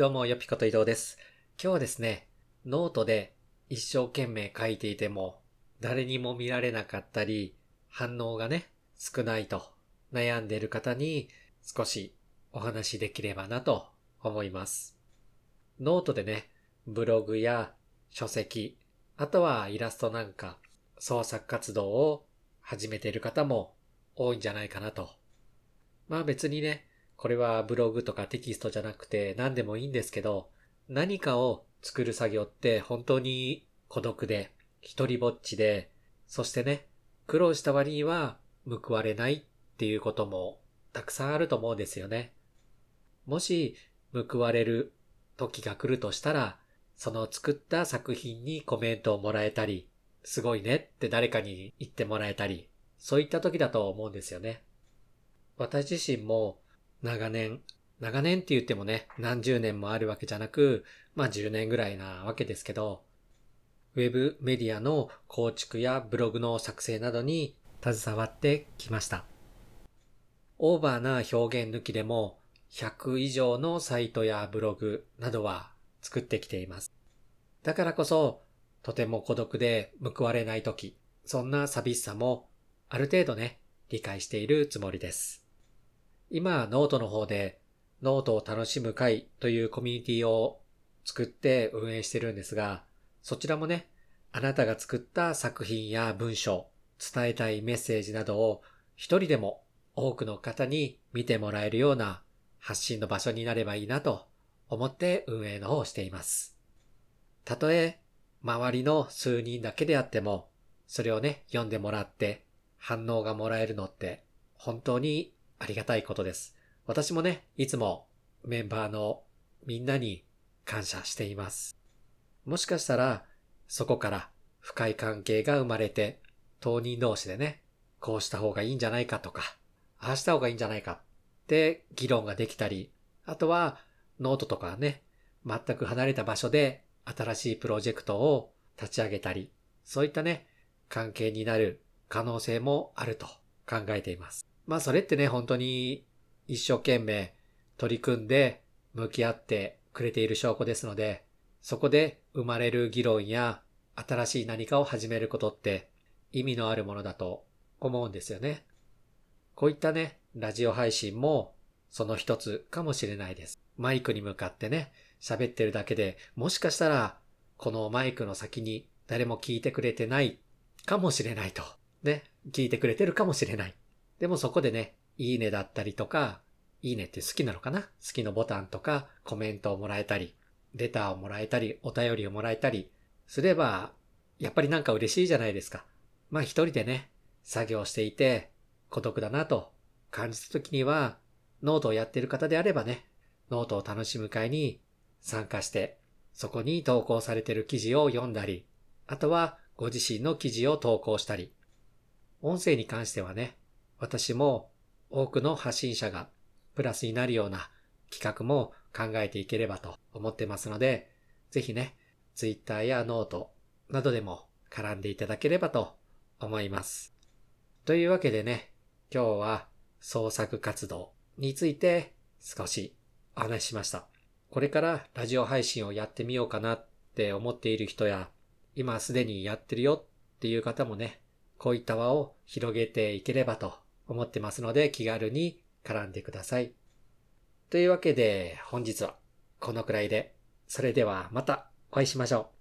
どうも、よぴこと伊藤です。今日はですね、ノートで一生懸命書いていても、誰にも見られなかったり、反応がね、少ないと悩んでいる方に少しお話しできればなと思います。ノートでね、ブログや書籍、あとはイラストなんか創作活動を始めている方も多いんじゃないかなと。まあ別にね、これはブログとかテキストじゃなくて何でもいいんですけど、何かを作る作業って本当に孤独で、一人ぼっちで、そしてね、苦労した割には報われないっていうこともたくさんあると思うんですよね。もし報われる時が来るとしたら、その作った作品にコメントをもらえたり、すごいねって誰かに言ってもらえたり、そういった時だと思うんですよね。私自身も長年、長年って言ってもね、何十年もあるわけじゃなく、まあ10年ぐらいなわけですけど、ウェブメディアの構築やブログの作成などに携わってきました。オーバーな表現抜きでも100以上のサイトやブログなどは作ってきています。だからこそ、とても孤独で報われない時、そんな寂しさもある程度ね、理解しているつもりです。今、ノートの方で、ノートを楽しむ会というコミュニティを作って運営してるんですが、そちらもね、あなたが作った作品や文章、伝えたいメッセージなどを一人でも多くの方に見てもらえるような発信の場所になればいいなと思って運営の方をしています。たとえ周りの数人だけであっても、それをね、読んでもらって反応がもらえるのって本当にありがたいことです。私もね、いつもメンバーのみんなに感謝しています。もしかしたら、そこから深い関係が生まれて、当人同士でね、こうした方がいいんじゃないかとか、ああした方がいいんじゃないかって議論ができたり、あとはノートとかね、全く離れた場所で新しいプロジェクトを立ち上げたり、そういったね、関係になる可能性もあると考えています。まあそれってね、本当に一生懸命取り組んで向き合ってくれている証拠ですので、そこで生まれる議論や新しい何かを始めることって意味のあるものだと思うんですよね。こういったね、ラジオ配信もその一つかもしれないです。マイクに向かってね、喋ってるだけでもしかしたらこのマイクの先に誰も聞いてくれてないかもしれないと。ね、聞いてくれてるかもしれない。でもそこでね、いいねだったりとか、いいねって好きなのかな？好きのボタンとかコメントをもらえたり、レターをもらえたり、お便りをもらえたりすれば、やっぱりなんか嬉しいじゃないですか。まあ一人でね、作業していて孤独だなと感じた時には、ノートをやってる方であればね、ノートを楽しむ会に参加して、そこに投稿されてる記事を読んだり、あとはご自身の記事を投稿したり、音声に関してはね、私も多くの発信者がプラスになるような企画も考えていければと思ってますので、ぜひね、Twitter やノートなどでも絡んでいただければと思います。というわけでね、今日は創作活動について少しお話ししました。これからラジオ配信をやってみようかなって思っている人や、今すでにやってるよっていう方もね、こういった輪を広げていければと思ってますので気軽に絡んでください。というわけで本日はこのくらいで、それではまたお会いしましょう。